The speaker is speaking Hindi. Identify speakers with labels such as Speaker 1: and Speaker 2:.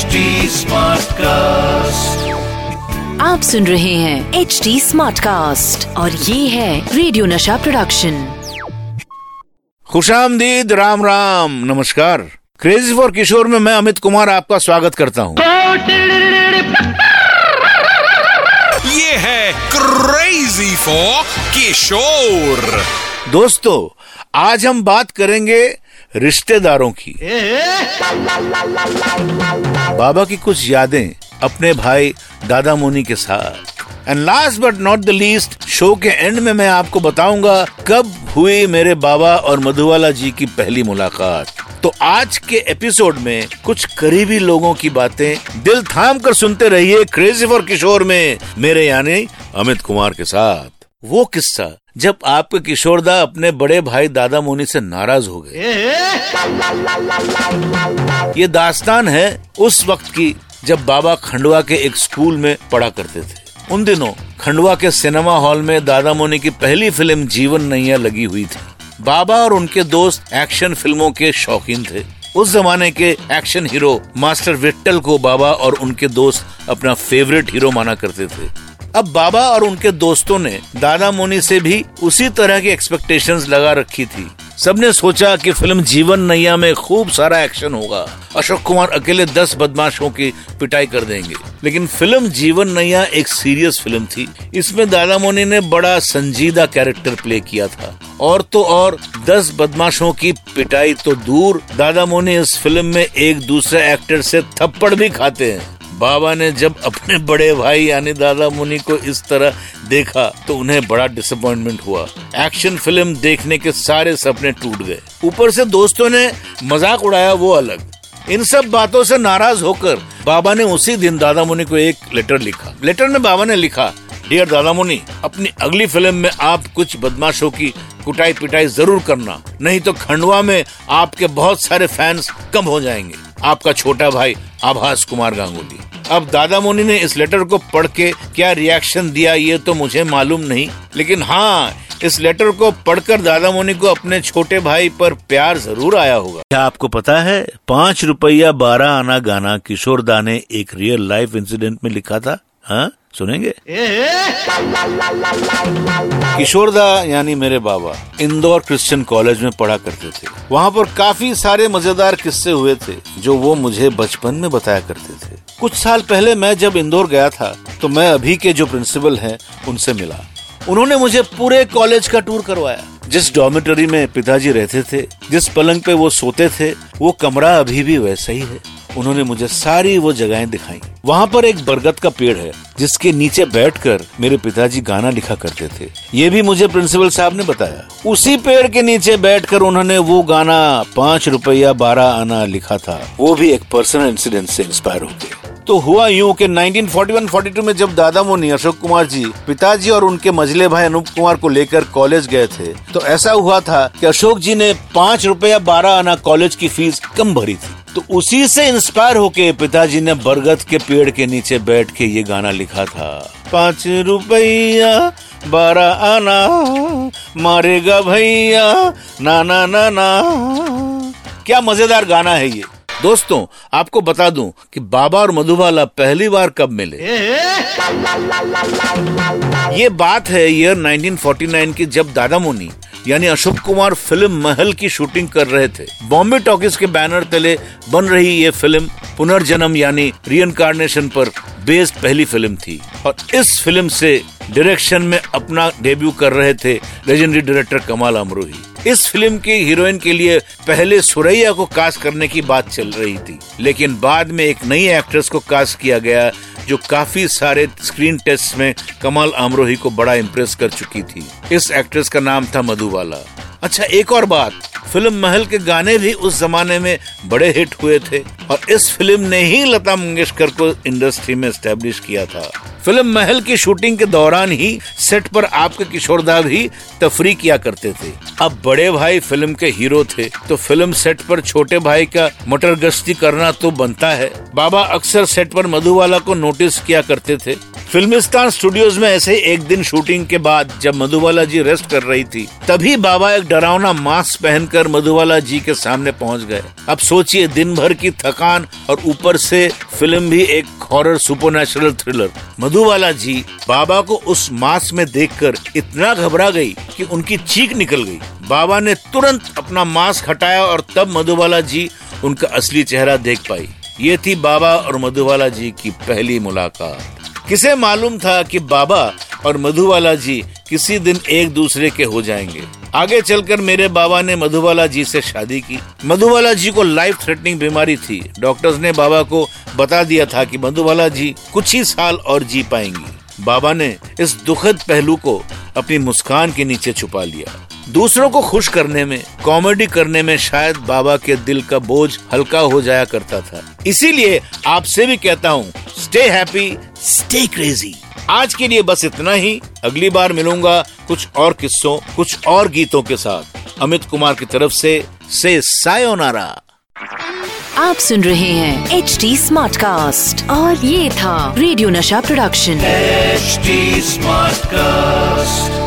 Speaker 1: HD कास्ट
Speaker 2: आप सुन रहे हैं एच डी स्मार्ट कास्ट और ये है रेडियो नशा प्रोडक्शन
Speaker 3: खुशामदीद राम राम नमस्कार। क्रेजी फॉर किशोर में मैं अमित कुमार आपका स्वागत करता हूँ।
Speaker 4: ये है क्रेजी फॉर किशोर
Speaker 3: दोस्तों आज हम बात करेंगे रिश्तेदारों की। बाबा की कुछ यादें अपने भाई दादा मुनि के साथ। And last but not the least show के एंड में मैं आपको बताऊँगा कब हुई मेरे बाबा और मधुवाला जी की पहली मुलाकात। तो आज के एपिसोड में कुछ करीबी लोगों की बातें दिल थाम कर सुनते रहिए क्रेजी फॉर किशोर में मेरे यानी अमित कुमार के साथ। वो किस्सा जब आपके किशोरदा अपने बड़े भाई दादा मोनी से नाराज़ हो गए। ये दास्तान है उस वक्त की जब बाबा खंडवा के एक स्कूल में पढ़ा करते थे। उन दिनों खंडवा के सिनेमा हॉल में दादा मोनी की पहली फ़िल्म जीवन नैया लगी हुई थी। बाबा और उनके दोस्त एक्शन फ़िल्मों के शौकीन थे। उस जमाने के एक्शन हीरो मास्टर विट्टल को बाबा और उनके दोस्त अपना फेवरेट हीरो माना करते थे। अब बाबा और उनके दोस्तों ने दादा मोनी से भी उसी तरह की एक्सपेक्टेशंस लगा रखी थी। सबने सोचा कि फ़िल्म जीवन नैया में खूब सारा एक्शन होगा। अशोक कुमार अकेले दस बदमाशों की पिटाई कर देंगे। लेकिन फ़िल्म जीवन नैया एक सीरियस फ़िल्म थी। इसमें दादा मोनी ने बड़ा संजीदा कैरेक्टर प्ले किया था। और तो और दस बदमाशों की पिटाई तो दूर। दादा मोनी इस फ़िल्म में एक दूसरे एक्टर से थप्पड़ भी खाते हैं। बाबा ने जब अपने बड़े भाई यानी दादा मुनि को इस तरह देखा तो उन्हें बड़ा डिसअपॉइंटमेंट हुआ। एक्शन फ़िल्म देखने के सारे सपने टूट गए। ऊपर से दोस्तों ने मज़ाक उड़ाया वो अलग। इन सब बातों से नाराज़ होकर बाबा ने उसी दिन दादा मुनि को एक लेटर लिखा। लेटर में बाबा ने लिखा डियर दादा मुनि, अपनी अगली फ़िल्म में आप कुछ बदमाशों की कुटाई पिटाई ज़रूर करना, नहीं तो खंडवा में आपके बहुत सारे फैंस कम हो जाएँगे। आपका छोटा भाई आभास कुमार गांगुली। अब दादा मोनी ने इस लेटर को पढ़ के क्या रिएक्शन दिया ये तो मुझे मालूम नहीं। लेकिन हाँ इस लेटर को पढ़कर दादा मोनी को अपने छोटे भाई पर प्यार ज़रूर आया होगा। क्या आपको पता है पाँच रुपया बारह आना गाना किशोर दा ने एक रियल लाइफ इंसिडेंट में लिखा था? हाँ? सुनेंगे? किशोरदा यानी मेरे बाबा इंदौर क्रिश्चियन कॉलेज में पढ़ा करते थे। वहाँ पर काफ़ी सारे मज़ेदार किस्से हुए थे जो वो मुझे बचपन में बताया करते थे। कुछ साल पहले मैं जब इंदौर गया था तो मैं अभी के जो प्रिंसिपल हैं, उनसे मिला। उन्होंने मुझे पूरे कॉलेज का टूर करवाया। जिस डॉर्मेटरी में पिताजी रहते थे, जिस पलंग पे वो सोते थे, वो कमरा अभी भी वैसा ही है। उन्होंने मुझे सारी वो जगहें दिखाई। वहाँ पर एक बरगद का पेड़ है, जिसके नीचे बैठकर मेरे पिताजी गाना लिखा करते थे। ये भी मुझे प्रिंसिपल साहब ने बताया। उसी पेड़ के नीचे बैठकर उन्होंने वो गाना, पाँच रुपया बारह आना लिखा था। वो भी एक पर्सनल इंसिडेंट से इंस्पायर हो गए तो हुआ यूँ कि 1941-42 में जब दादा मुनि अशोक कुमार जी, पिताजी और उनके मजले भाई अनूप कुमार को लेकर कॉलेज गए थे तो ऐसा हुआ था कि अशोक जी ने पाँच रुपया बारह आना कॉलेज की फ़ीस कम भरी थी। तो उसी से इंस्पायर होके पिताजी ने बरगद के पेड़ के नीचे बैठ के ये गाना लिखा था, पाँच रुपया बारह आना मारेगा भैया, ना ना ना ना। क्या मज़ेदार गाना है ये। दोस्तों, आपको बता दूँ कि बाबा और मधुबाला पहली बार कब मिले? ये बात है ईयर 1949 की जब दादा मुनि, यानी अशोक कुमार फ़िल्म महल की शूटिंग कर रहे थे। बॉम्बे टॉकीज के बैनर तले बन रही ये फ़िल्म पुनर्जन्म, यानी रीइनकारनेशन पर बेस्ड पहली फ़िल्म थी। और इस फ़िल्म से डायरेक्शन में अपना डेब्यू कर रहे थे लेजेंडरी डायरेक्टर कमाल अमरोही। इस फ़िल्म की हीरोइन के लिए पहले सुरैया को कास्ट करने की बात चल रही थी, लेकिन बाद में एक नई एक्ट्रेस को कास्ट किया गया, जो काफ़ी सारे स्क्रीन टेस्ट में कमल अमरोही को बड़ा इम्प्रेस कर चुकी थी। इस एक्ट्रेस का नाम था मधुबाला। अच्छा एक और बात। फ़िल्म महल के गाने भी उस जमाने में बड़े हिट हुए थे और इस फ़िल्म ने ही लता मंगेशकर को इंडस्ट्री में स्टेब्लिश किया था। फ़िल्म महल की शूटिंग के दौरान ही सेट पर आपके किशोरदा भी तफरी किया करते थे। अब बड़े भाई फ़िल्म के हीरो थे तो फ़िल्म सेट पर छोटे भाई का मोटर गश्ती करना तो बनता है। बाबा अक्सर सेट पर मधुवाला को नोटिस किया करते थे फिल्मिस्तान स्टूडियोज में ऐसे एक दिन शूटिंग के बाद जब मधुबाला जी रेस्ट कर रही थी, तभी बाबा एक डरावना मास्क पहनकर मधुबाला जी के सामने पहुँच गए। अब सोचिए दिन भर की थकान और ऊपर से फ़िल्म भी एक horror supernatural thriller. Madhubala ji बाबा को उस मास्क में देखकर इतना घबरा गई कि उनकी चीख निकल गई। बाबा ने तुरंत अपना मास्क हटाया और तब मधुबाला जी उनका असली चेहरा देख पाई। ये थी बाबा और मधुबाला जी की पहली मुलाकात। किसे मालूम था कि बाबा और मधुबाला जी किसी दिन एक दूसरे के हो जाएँगे? आगे चलकर मेरे बाबा ने मधुबाला जी से शादी की। मधुबाला जी को लाइफ थ्रेटनिंग बीमारी थी। डॉक्टर्स ने बाबा को बता दिया था कि मधुबाला जी कुछ ही साल और जी पाएँगी। बाबा ने इस दुखद पहलू को अपनी मुस्कान के नीचे छुपा लिया। दूसरों को खुश करने में कॉमेडी करने में शायद बाबा के दिल का बोझ हल्का हो जाया करता था। इसीलिए आपसे भी कहता हूँ स्टे हैप्पी स्टे क्रेजी आज के लिए बस इतना ही। अगली बार मिलूँगा कुछ और किस्सों कुछ और गीतों के साथ। अमित कुमार की तरफ़ से से सायोनारा।
Speaker 2: आप सुन रहे हैं एच डी स्मार्ट कास्ट और ये था रेडियो नशा प्रोडक्शन एच
Speaker 3: स्मार्ट कास्ट